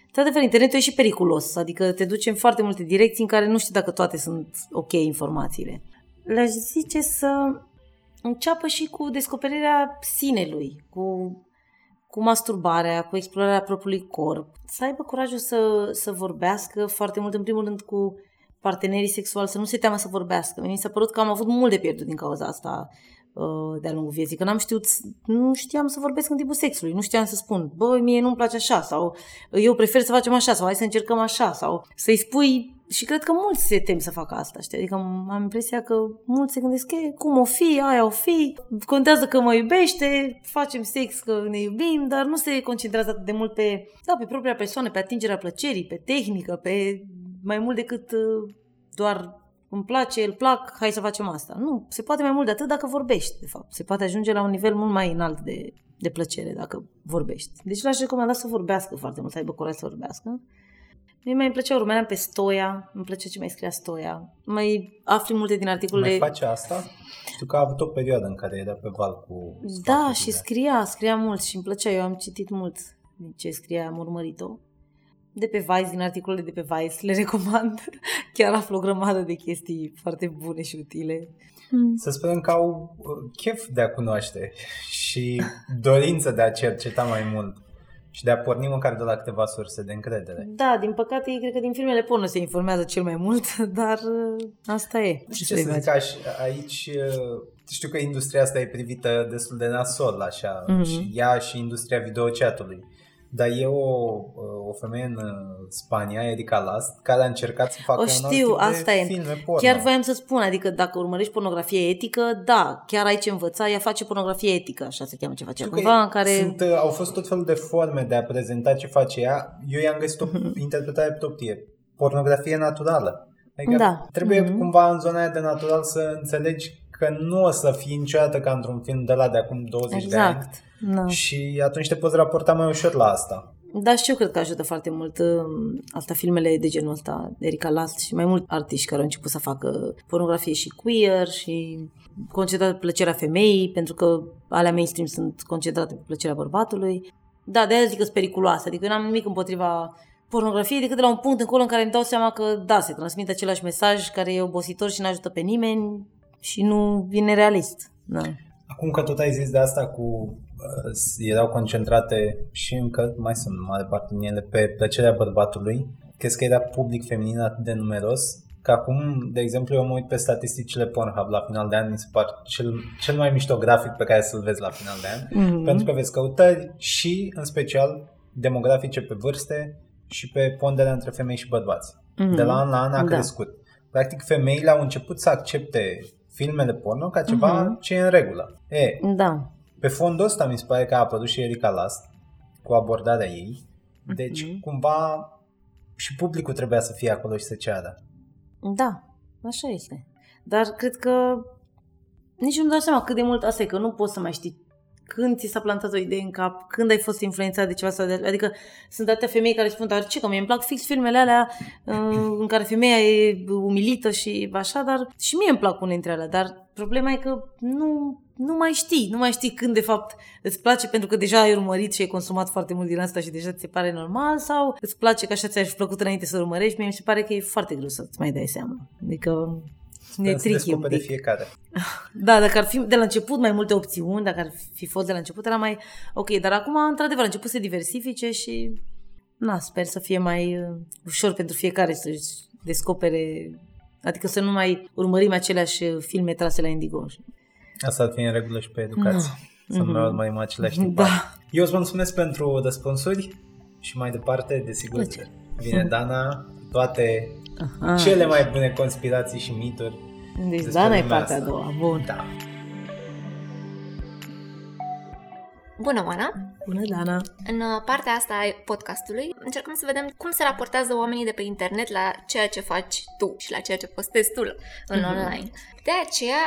într-adevăr, internetul e și periculos, adică te duce în foarte multe direcții în care nu știi dacă toate sunt ok informațiile. Le-aș zice să înceapă și cu descoperirea sinelui, cu, cu masturbarea, cu explorarea propriului corp, să aibă curajul să, să vorbească foarte mult, în primul rând, cu partenerii sexuali, să nu se teamă să vorbească. Mi s-a părut că am avut mult de pierdut din cauza asta uh, de-a lungul vieții, că n-am știut, nu știam să vorbesc în timpul sexului, nu știam să spun, băi, mie nu-mi place așa, sau eu prefer să facem așa, sau hai să încercăm așa, sau să-i spui și cred că mulți se tem să facă asta, știi? Adică am impresia că mulți se gândesc, că cum o fi, aia o fi, contează că mă iubește, facem sex că ne iubim, dar nu se concentrează atât de mult pe, da, pe propria persoană, pe atingerea plăcerii, pe tehnică, pe mai mult decât uh, doar îmi place, îl plac, hai să facem asta. Nu, se poate mai mult de atât dacă vorbești, de fapt. Se poate ajunge la un nivel mult mai înalt de, de plăcere dacă vorbești. Deci l-aș recomanda să vorbească foarte mult, să aibă curaj să vorbească. Mie mai îmi plăcea, urmăream pe Stoia, îmi plăcea ce mai scria Stoia. Mai afli multe din articolele... Mai face asta? Știu că a avut o perioadă în care era pe val cu... Da, și scria, scria mult și îmi plăcea. Eu am citit mult ce scria, am urmărit-o de pe Vice, din articolele de pe Vice, le recomand. Chiar aflu o grămadă de chestii foarte bune și utile. Hmm. Să sperăm că au uh, chef de a cunoaște și dorință de a cerceta mai mult și de a porni măcar de la câteva surse de încredere. Da, din păcate, cred că din filmele porno se informează cel mai mult, dar uh, asta e. Ce, ce să zic, aici uh, știu că industria asta e privită destul de nasol, așa, mm-hmm. și ea și industria videochatului dar e o, o femeie în Spania, Erika Last, care a încercat să facă o știu, un asta de e. filme porno. Chiar voiam să spun, adică dacă urmărești pornografie etică, da, chiar ai ce învăța, ea face pornografie etică, așa se cheamă ce face Știu cumva, în care... Sunt, uh, au fost tot felul de forme de a prezenta ce face ea. Eu i-am găsit o mhm. interpretare proprie. Pornografie naturală. Adică da. trebuie mm-hmm. cumva în zona aia de natural să înțelegi că nu o să fii niciodată ca într-un film de la de acum 20 exact. de ani. No. Și atunci te poți raporta mai ușor la asta. Da, și eu cred că ajută foarte mult uh, asta filmele de genul ăsta, Erika Last și mai mulți artiști care au început să facă pornografie și queer și concentrat pe plăcerea femeii, pentru că alea mainstream sunt concentrate pe plăcerea bărbatului. Da, de aia zic că sunt periculoase, adică n-am nimic împotriva pornografiei decât de la un punct încolo în care îmi dau seama că da, se transmite același mesaj care e obositor și nu ajută pe nimeni și nu vine realist. Da. Acum că tot ai zis de asta cu erau concentrate și încă mai sunt mare parte din ele pe plăcerea bărbatului. Crezi că era public feminin atât de numeros că acum, de exemplu, eu mă uit pe statisticile Pornhub la final de an, mi se pare cel, cel mai mișto grafic pe care să-l vezi la final de an, mm-hmm. pentru că vezi căutări și, în special, demografice pe vârste și pe ponderea între femei și bărbați. Mm-hmm. De la an la an a da. crescut. Practic, femeile au început să accepte filmele porno ca ceva mm-hmm. ce e în regulă. E, da. Pe fondul ăsta mi se pare că a apărut și Erika Last cu abordarea ei. Deci, mm-hmm. cumva, și publicul trebuia să fie acolo și să ceară. Da, așa este. Dar cred că nici nu-mi dau seama cât de mult asta e, că nu poți să mai știi când ți s-a plantat o idee în cap, când ai fost influențat de ceva sau de... Adică sunt atâtea femei care spun, dar ce, că mie îmi plac fix filmele alea uh, în care femeia e umilită și așa, dar și mie îmi plac unele dintre alea, dar problema e că nu, nu mai știi, nu mai știi când de fapt îți place pentru că deja ai urmărit și ai consumat foarte mult din asta și deja ți se pare normal sau îți place că așa ți-ar fi plăcut înainte să urmărești, mie mi se pare că e foarte greu să-ți mai dai seama. Adică ne tricky un pic. fiecare. Da, dacă ar fi de la început mai multe opțiuni, dacă ar fi fost de la început, era mai ok. Dar acum, într-adevăr, a început să se diversifice și na, sper să fie mai uh, ușor pentru fiecare să-și descopere, adică să nu mai urmărim aceleași uh, filme trase la Indigo. Asta ar fi în regulă și pe educație. No. Să nu mm-hmm. mai mai aceleași tipare. Da. Eu îți mulțumesc pentru răspunsuri și mai departe, desigur, vine Dana, toate Aha. cele mai bune conspirații și mituri deci Dana e partea a doua. Bun. Da. Bună, Oana! Bună, Dana! În uh, partea asta a podcastului încercăm să vedem cum se raportează oamenii de pe internet la ceea ce faci tu și la ceea ce postezi tu în mm-hmm. online. De aceea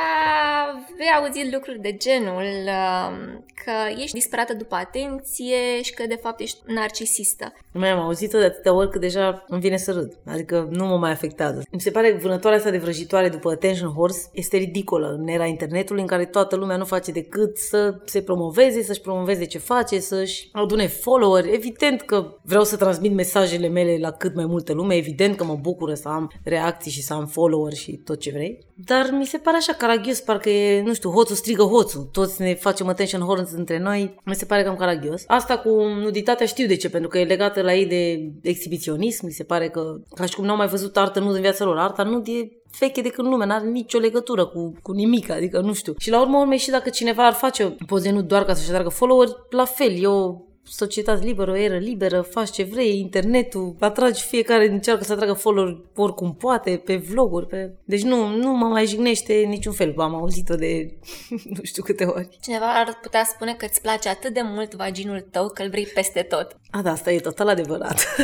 vei auzi lucruri de genul um, că ești disperată după atenție și că de fapt ești narcisistă. Nu mai am auzit-o de atâtea ori că deja îmi vine să râd. Adică nu mă mai afectează. Mi se pare că vânătoarea asta de vrăjitoare după attention horse este ridicolă în era internetului în care toată lumea nu face decât să se promoveze, să-și promoveze ce face, să-și adune follower. Evident că vreau să transmit mesajele mele la cât mai multă lume, evident că mă bucură să am reacții și să am follower și tot ce vrei. Dar mi se pare așa caragios, parcă e, nu știu, hoțul strigă hoțul. Toți ne facem attention horns între noi. Mi se pare cam caragios. Asta cu nuditatea știu de ce, pentru că e legată la ei de exhibiționism. Mi se pare că, ca și cum n-au mai văzut artă nud în viața lor. Arta nu e veche de când lume, n-are nicio legătură cu, cu nimic, adică nu știu. Și la urmă urmei și dacă cineva ar face poze nu doar ca să-și atragă follower, la fel, eu societate liberă, o eră liberă, faci ce vrei, internetul, atragi fiecare, încearcă să atragă follower oricum poate, pe vloguri, pe... Deci nu, nu mă mai jignește niciun fel, am auzit-o de nu știu câte ori. Cineva ar putea spune că îți place atât de mult vaginul tău că îl vrei peste tot. A, da, asta e total adevărat.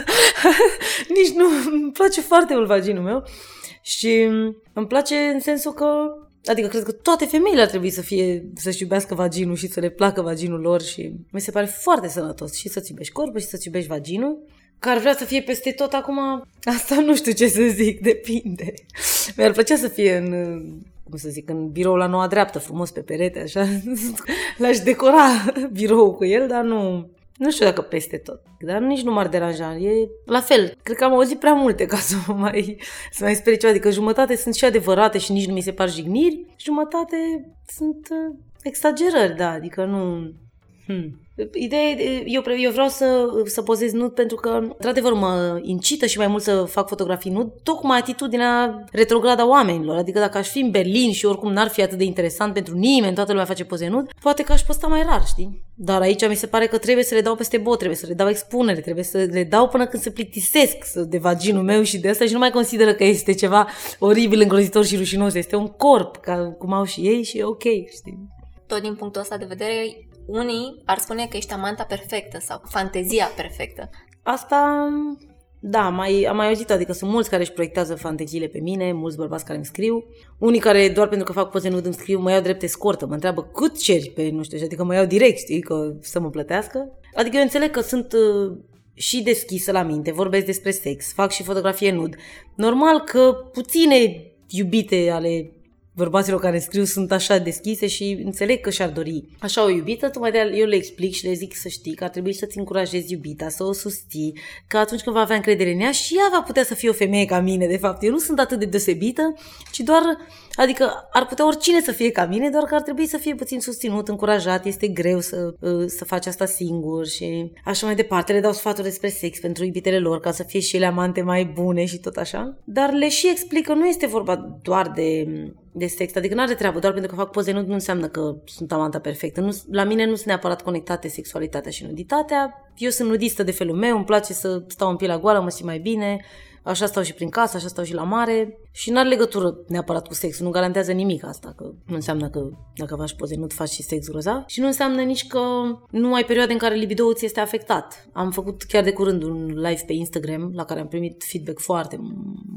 Nici nu, îmi place foarte mult vaginul meu și îmi place în sensul că Adică cred că toate femeile ar trebui să fie, să-și iubească vaginul și să le placă vaginul lor și mi se pare foarte sănătos și să-ți iubești corpul și să-ți iubești vaginul. Că ar vrea să fie peste tot acum, asta nu știu ce să zic, depinde. Mi-ar plăcea să fie în, cum să zic, în birou la noua dreaptă, frumos pe perete, așa. L-aș decora biroul cu el, dar nu, nu știu dacă peste tot, dar nici nu m-ar deranja. E la fel. Cred că am auzit prea multe ca să mă mai, să mai sperie ceva. Adică jumătate sunt și adevărate și nici nu mi se par jigniri, jumătate sunt uh, exagerări, da. Adică nu... Hmm. Ideea eu, eu vreau să, să pozez nud pentru că, într-adevăr, mă incită și mai mult să fac fotografii nud, tocmai atitudinea retrograda oamenilor. Adică dacă aș fi în Berlin și oricum n-ar fi atât de interesant pentru nimeni, toată lumea face poze nud, poate că aș posta mai rar, știi? Dar aici mi se pare că trebuie să le dau peste bot, trebuie să le dau expunere, trebuie să le dau până când se plictisesc de vaginul meu și de asta și nu mai consideră că este ceva oribil, îngrozitor și rușinos. Este un corp, ca cum au și ei și e ok, știi? Tot din punctul ăsta de vedere, unii ar spune că ești amanta perfectă sau fantezia perfectă. Asta, da, mai, am mai auzit, adică sunt mulți care își proiectează fanteziile pe mine, mulți bărbați care îmi scriu, unii care doar pentru că fac poze nu îmi scriu, mă iau drept escortă, mă întreabă cât ceri pe, nu știu, adică mă iau direct, știi, că să mă plătească. Adică eu înțeleg că sunt uh, și deschisă la minte, vorbesc despre sex, fac și fotografie nud. Normal că puține iubite ale bărbaților care scriu sunt așa deschise și înțeleg că și-ar dori așa o iubită, tocmai de eu le explic și le zic să știi că ar trebui să-ți încurajezi iubita, să o susții, că atunci când va avea încredere în ea și ea va putea să fie o femeie ca mine, de fapt. Eu nu sunt atât de deosebită, ci doar, adică ar putea oricine să fie ca mine, doar că ar trebui să fie puțin susținut, încurajat, este greu să, uh, să faci asta singur și așa mai departe. Le dau sfaturi despre sex pentru iubitele lor, ca să fie și ele amante mai bune și tot așa. Dar le și explic că nu este vorba doar de de sex. Adică nu are treabă, doar pentru că fac poze nu, nu înseamnă că sunt amanta perfectă. Nu, la mine nu sunt neapărat conectate sexualitatea și nuditatea. Eu sunt nudistă de felul meu, îmi place să stau în pielea goală, mă simt mai bine, așa stau și prin casă, așa stau și la mare și nu are legătură neapărat cu sex, nu garantează nimic asta, că nu înseamnă că dacă faci poze nu faci și sex grozav și nu înseamnă nici că nu ai perioade în care libido ți este afectat. Am făcut chiar de curând un live pe Instagram la care am primit feedback foarte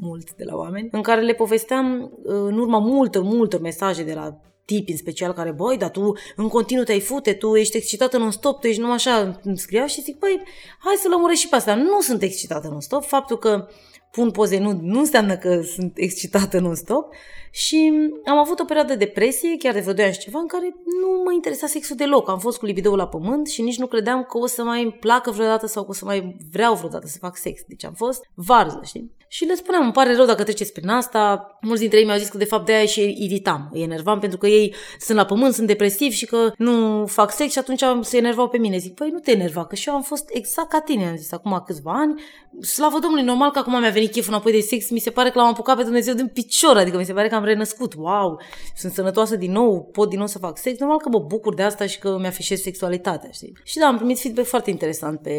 mult de la oameni, în care le povesteam în urma multor, multor mesaje de la tipi în special care, băi, dar tu în continuu te-ai fute, tu ești excitată non-stop, tu ești numai așa, îmi scriau și zic, băi, hai să lămuresc și pe asta. Nu sunt excitată non-stop, faptul că pun poze nu, nu înseamnă că sunt excitată non-stop și am avut o perioadă de depresie, chiar de vreo 2 ani și ceva, în care nu mă interesa sexul deloc. Am fost cu libidoul la pământ și nici nu credeam că o să mai îmi placă vreodată sau că o să mai vreau vreodată să fac sex. Deci am fost varză, știi? Și le spuneam, îmi pare rău dacă treceți prin asta. Mulți dintre ei mi-au zis că de fapt de aia și iritam, îi enervam pentru că ei sunt la pământ, sunt depresivi și că nu fac sex și atunci se enervau pe mine. Zic, păi nu te enerva, că și eu am fost exact ca tine, am zis, acum câțiva ani. Slavă Domnului, normal că acum mi-a venit cheful înapoi de sex, mi se pare că l-am apucat pe Dumnezeu din picior, adică mi se pare că am renăscut, wow, sunt sănătoasă din nou, pot din nou să fac sex. Normal că mă bucur de asta și că mi-afișez sexualitatea, știi? Și da, am primit feedback foarte interesant pe,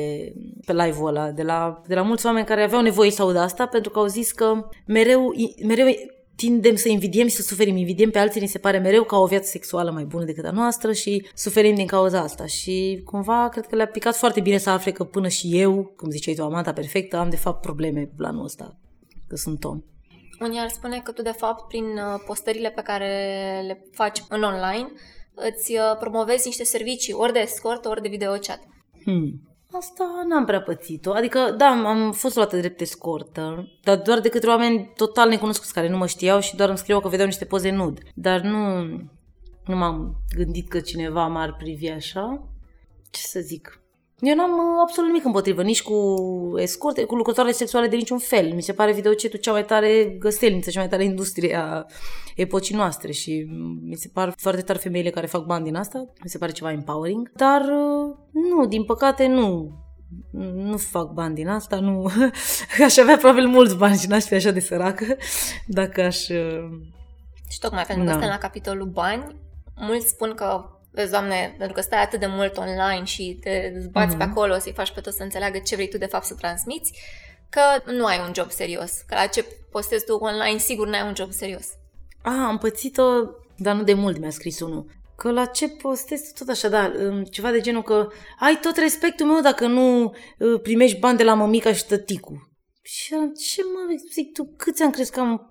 pe live-ul ăla de la, de la mulți oameni care aveau nevoie să audă asta pentru că au zis că mereu, mereu tindem să invidiem și să suferim. Invidiem pe alții, ni se pare mereu ca o viață sexuală mai bună decât a noastră și suferim din cauza asta. Și cumva cred că le-a picat foarte bine să afle că până și eu, cum ziceai tu, amanta perfectă, am de fapt probleme pe planul ăsta, că sunt om. Unii ar spune că tu, de fapt, prin uh, postările pe care le faci în online, îți uh, promovezi niște servicii, ori de escort, ori de video chat. Hmm. Asta n-am prea pățit-o. Adică, da, am fost luată drept escortă, dar doar de către oameni total necunoscuți care nu mă știau și doar îmi scriau că vedeau niște poze nud. Dar nu, nu m-am gândit că cineva m-ar privi așa. Ce să zic? Eu n-am uh, absolut nimic împotrivă, nici cu escorte, cu lucrătoare sexuale de niciun fel. Mi se pare videocetul cea mai tare găstelniță, cea mai tare industrie a epocii noastre și mi se par foarte tare femeile care fac bani din asta. Mi se pare ceva empowering. Dar uh, nu, din păcate nu. Nu fac bani din asta, nu. aș avea probabil mulți bani și n-aș fi așa de săracă dacă aș... Uh, și tocmai pentru că da. suntem la capitolul bani, mulți spun că vezi, Doamne, pentru că stai atât de mult online și te zbați mm-hmm. pe acolo să-i faci pe toți să înțeleagă ce vrei tu de fapt să transmiți, că nu ai un job serios. Că la ce postezi tu online, sigur n-ai un job serios. A, am pățit-o, dar nu de mult mi-a scris unul. Că la ce postezi tot așa, da, ceva de genul că ai tot respectul meu dacă nu primești bani de la mămica și tăticul. Și ce mă zic tu, câți ani crezi că am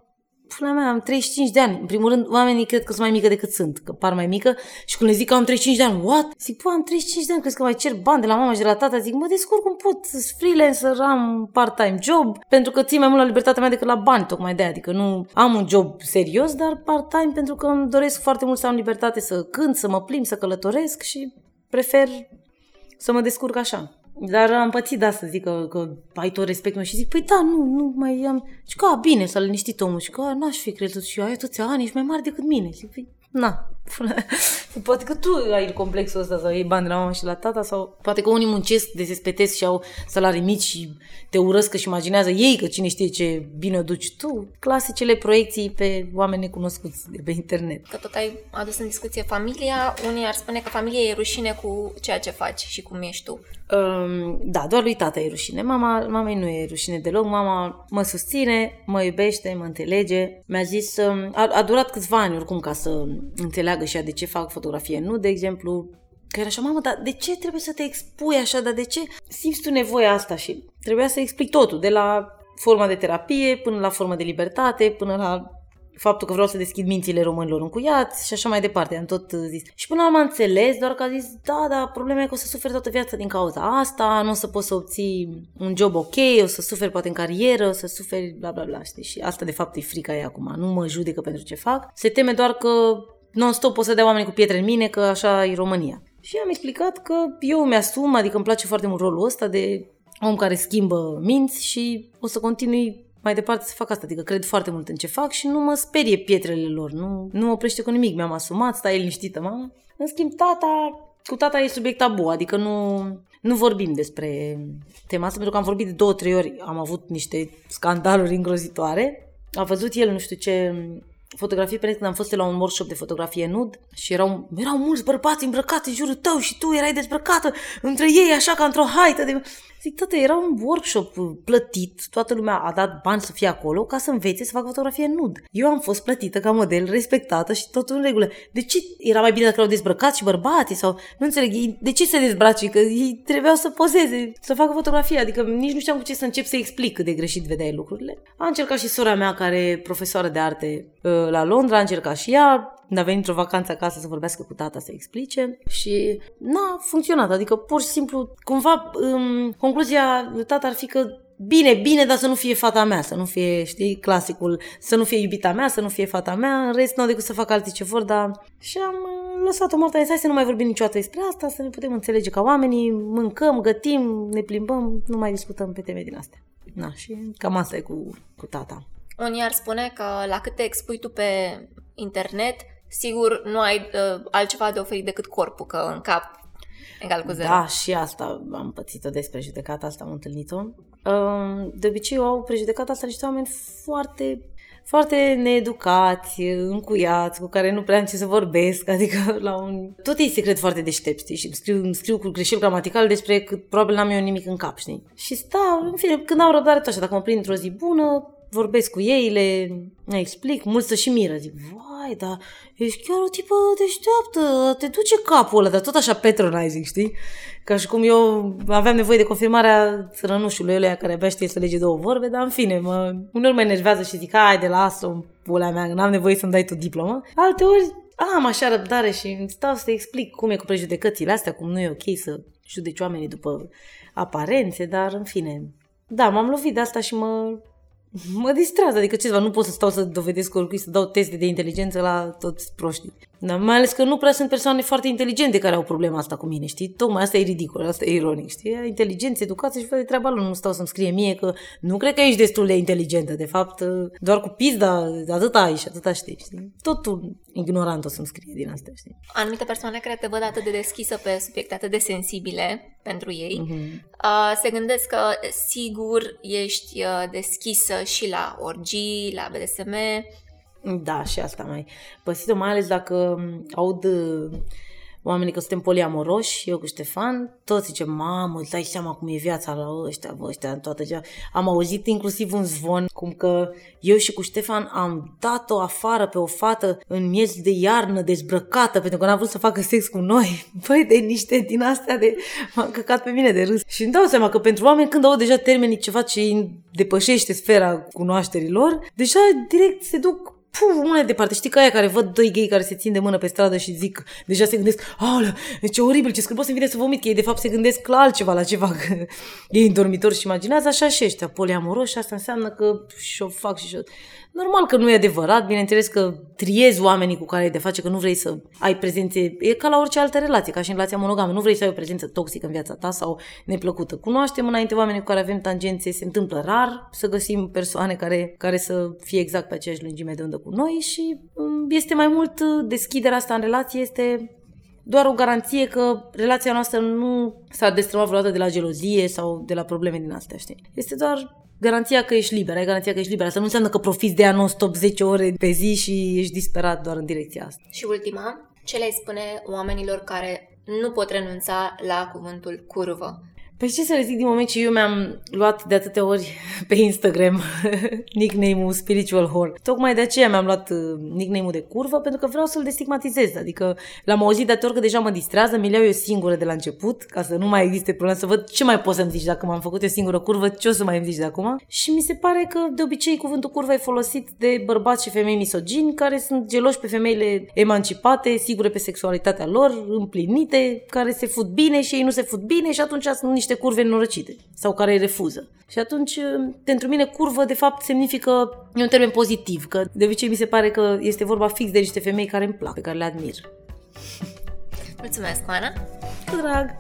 pula mea, am 35 de ani. În primul rând, oamenii cred că sunt mai mică decât sunt, că par mai mică. Și când le zic că am 35 de ani, what? Zic, bă, am 35 de ani, crezi că mai cer bani de la mama și de la tata? Zic, mă descurc cum pot, sunt freelancer, am part-time job, pentru că țin mai mult la libertatea mea decât la bani, tocmai de Adică nu am un job serios, dar part-time pentru că îmi doresc foarte mult să am libertate să cânt, să mă plimb, să călătoresc și prefer să mă descurc așa. Dar am pățit de asta, zic că, că ai tot respectul și zic, păi da, nu, nu mai am... Și că, a, bine, s-a liniștit omul. Și că, a, n-aș fi crezut și eu, ai toți ani, ești mai mare decât mine. Zic, păi, na, poate că tu ai complexul ăsta sau iei bani de la mama și la tata sau poate că unii muncesc, desespetesc și au salarii mici și te urăsc și imaginează ei că cine știe ce bine o duci tu. Clasicele proiecții pe oameni necunoscuți de pe internet. Că tot ai adus în discuție familia, unii ar spune că familia e rușine cu ceea ce faci și cum ești tu. Um, da, doar lui tata e rușine. Mama, mamei nu e rușine deloc. Mama mă susține, mă iubește, mă înțelege. Mi-a zis, um, a, a durat câțiva ani oricum ca să înțeleagă și ea de ce fac fotografie nu, de exemplu, că era așa, mamă, dar de ce trebuie să te expui așa, dar de ce simți tu nevoia asta? Și trebuia să explic totul, de la forma de terapie până la forma de libertate, până la faptul că vreau să deschid mințile românilor încuiați și așa mai departe, am tot zis. Și până am înțeles, doar că a zis, da, da, problema e că o să suferi toată viața din cauza asta, nu o să poți să obții un job ok, o să suferi poate în carieră, o să suferi bla bla bla, știi? Și asta de fapt e frica ei acum, nu mă judecă pentru ce fac. Se teme doar că non-stop o să dea oamenii cu pietre în mine, că așa e România. Și am explicat că eu mi-asum, adică îmi place foarte mult rolul ăsta de om care schimbă minți și o să continui mai departe să fac asta, adică cred foarte mult în ce fac și nu mă sperie pietrele lor, nu, nu mă oprește cu nimic, mi-am asumat, stai liniștită, mama. În schimb, tata, cu tata e subiect tabu, adică nu, nu vorbim despre tema asta, pentru că am vorbit de două, trei ori, am avut niște scandaluri îngrozitoare. A văzut el nu știu ce fotografii pentru când am fost la un workshop de fotografie nud și erau, erau mulți bărbați îmbrăcați în jurul tău și tu erai dezbrăcată între ei așa ca într-o haită de... Zic, tată, era un workshop plătit, toată lumea a dat bani să fie acolo ca să învețe să facă fotografie nud. Eu am fost plătită ca model, respectată și totul în regulă. De ce era mai bine dacă erau dezbrăcați și bărbații sau... Nu înțeleg, de ce se dezbrace? Că ei trebuiau să pozeze, să facă fotografie, adică nici nu știam cu ce să încep să explic cât de greșit vedeai lucrurile. A încercat și sora mea, care e profesoară de arte uh, la Londra, a încercat și ea, a venit într-o vacanță acasă să vorbească cu tata, să explice și n-a funcționat. Adică pur și simplu, cumva, în concluzia lui tata ar fi că bine, bine, dar să nu fie fata mea, să nu fie, știi, clasicul, să nu fie iubita mea, să nu fie fata mea, în rest nu au decât să fac alții ce vor, dar... Și am uh, lăsat-o Marta, hai să nu mai vorbim niciodată despre asta, să ne putem înțelege ca oamenii, mâncăm, gătim, ne plimbăm, nu mai discutăm pe teme din astea. Na, și cam asta e cu, cu tata. Unii ar spune că la cât te expui tu pe internet, sigur nu ai uh, altceva de oferit decât corpul, că în cap egal cu zero. Da, și asta am pățit-o despre judecata asta, am întâlnit-o. Um, de obicei au prejudecata asta niște oameni foarte foarte needucați, încuiați, cu care nu prea am ce să vorbesc, adică la un... Tot ei se cred foarte deștepți, știi, și îmi scriu, îmi scriu cu greșeli gramaticale despre că probabil n-am eu nimic în cap, știi? Și stau, în fine, când au răbdare tot așa, dacă mă prind într-o zi bună, vorbesc cu ei, le explic, mulți să și miră, zic, vai, dar ești chiar o tipă deșteaptă, te duce capul ăla, dar tot așa patronizing, știi? Ca și cum eu aveam nevoie de confirmarea țărănușului ăla care abia știe să lege două vorbe, dar în fine, mă, uneori mă enervează și zic, hai de lasă-o, pula mea, n-am nevoie să-mi dai tu diplomă. Alte ori am așa răbdare și îmi stau să explic cum e cu prejudecățile astea, cum nu e ok să judeci oamenii după aparențe, dar în fine. Da, m-am lovit de asta și mă mă distrează, adică ceva, nu pot să stau să dovedesc oricui, să dau teste de inteligență la toți proștii. Dar mai ales că nu prea sunt persoane foarte inteligente care au problema asta cu mine, știi? Tocmai asta e ridicol, asta e ironic, știi? Inteligență, educație și de treaba lor. Nu stau să-mi scrie mie că nu cred că ești destul de inteligentă. De fapt, doar cu pizda, atât ai și atât știi, știi? Totul ignorant o să-mi scrie din asta, știi? Anumite persoane care te văd atât de deschisă pe subiecte atât de sensibile pentru ei, mm-hmm. uh, se gândesc că sigur ești uh, deschisă și la orgii, la BDSM, da, și asta mai păsit mai ales dacă aud uh, oamenii că suntem poliamoroși, eu cu Ștefan, toți zice, mamă, îți dai seama cum e viața la ăștia, bă, ăștia, în toată ziua. Am auzit inclusiv un zvon, cum că eu și cu Ștefan am dat-o afară pe o fată în miez de iarnă, dezbrăcată, pentru că n-a vrut să facă sex cu noi. Băi, de niște din astea de... m-am căcat pe mine de râs. Și îmi dau seama că pentru oameni, când au deja termenii ceva ce depășește sfera cunoașterilor, deja direct se duc puf, una departe. Știi că aia care văd doi gay care se țin de mână pe stradă și zic, deja se gândesc, aolea, ce oribil, ce scârbos, îmi vine să vomit, că ei de fapt se gândesc la altceva, la ceva, că ei în dormitor și imaginează așa și ăștia, poliamoroși, asta înseamnă că și-o fac și și-o... Normal că nu e adevărat, bineînțeles că triezi oamenii cu care ai de face, că nu vrei să ai prezențe, e ca la orice altă relație, ca și în relația monogamă, nu vrei să ai o prezență toxică în viața ta sau neplăcută. Cunoaștem înainte oamenii cu care avem tangențe, se întâmplă rar să găsim persoane care, care să fie exact pe aceeași lungime de undă cu noi și mm, este mai mult uh, deschiderea asta în relație, este doar o garanție că relația noastră nu s-a destrămat vreodată de la gelozie sau de la probleme din astea, știi? Este doar garanția că ești liber, ai garanția că ești liber. Asta nu înseamnă că profiți de ea non-stop 10 ore pe zi și ești disperat doar în direcția asta. Și ultima, ce le spune oamenilor care nu pot renunța la cuvântul curvă? Păi ce să le zic din moment ce eu mi-am luat de atâtea ori pe Instagram nickname-ul Spiritual Whore. Tocmai de aceea mi-am luat uh, nickname-ul de curvă, pentru că vreau să-l destigmatizez. Adică l-am auzit de ori că deja mă distrează, mi le eu singură de la început, ca să nu mai existe probleme, să văd ce mai poți să-mi zici dacă m-am făcut eu singură curvă, ce o să mai îmi zici de acum. Și mi se pare că de obicei cuvântul curvă e folosit de bărbați și femei misogini care sunt geloși pe femeile emancipate, sigure pe sexualitatea lor, împlinite, care se fut bine și ei nu se fut bine și atunci sunt niște niște curve nenorocite sau care îi refuză. Și atunci, pentru mine, curvă, de fapt, semnifică, e un termen pozitiv, că de obicei mi se pare că este vorba fix de niște femei care îmi plac, pe care le admir. Mulțumesc, Ana! Cu drag!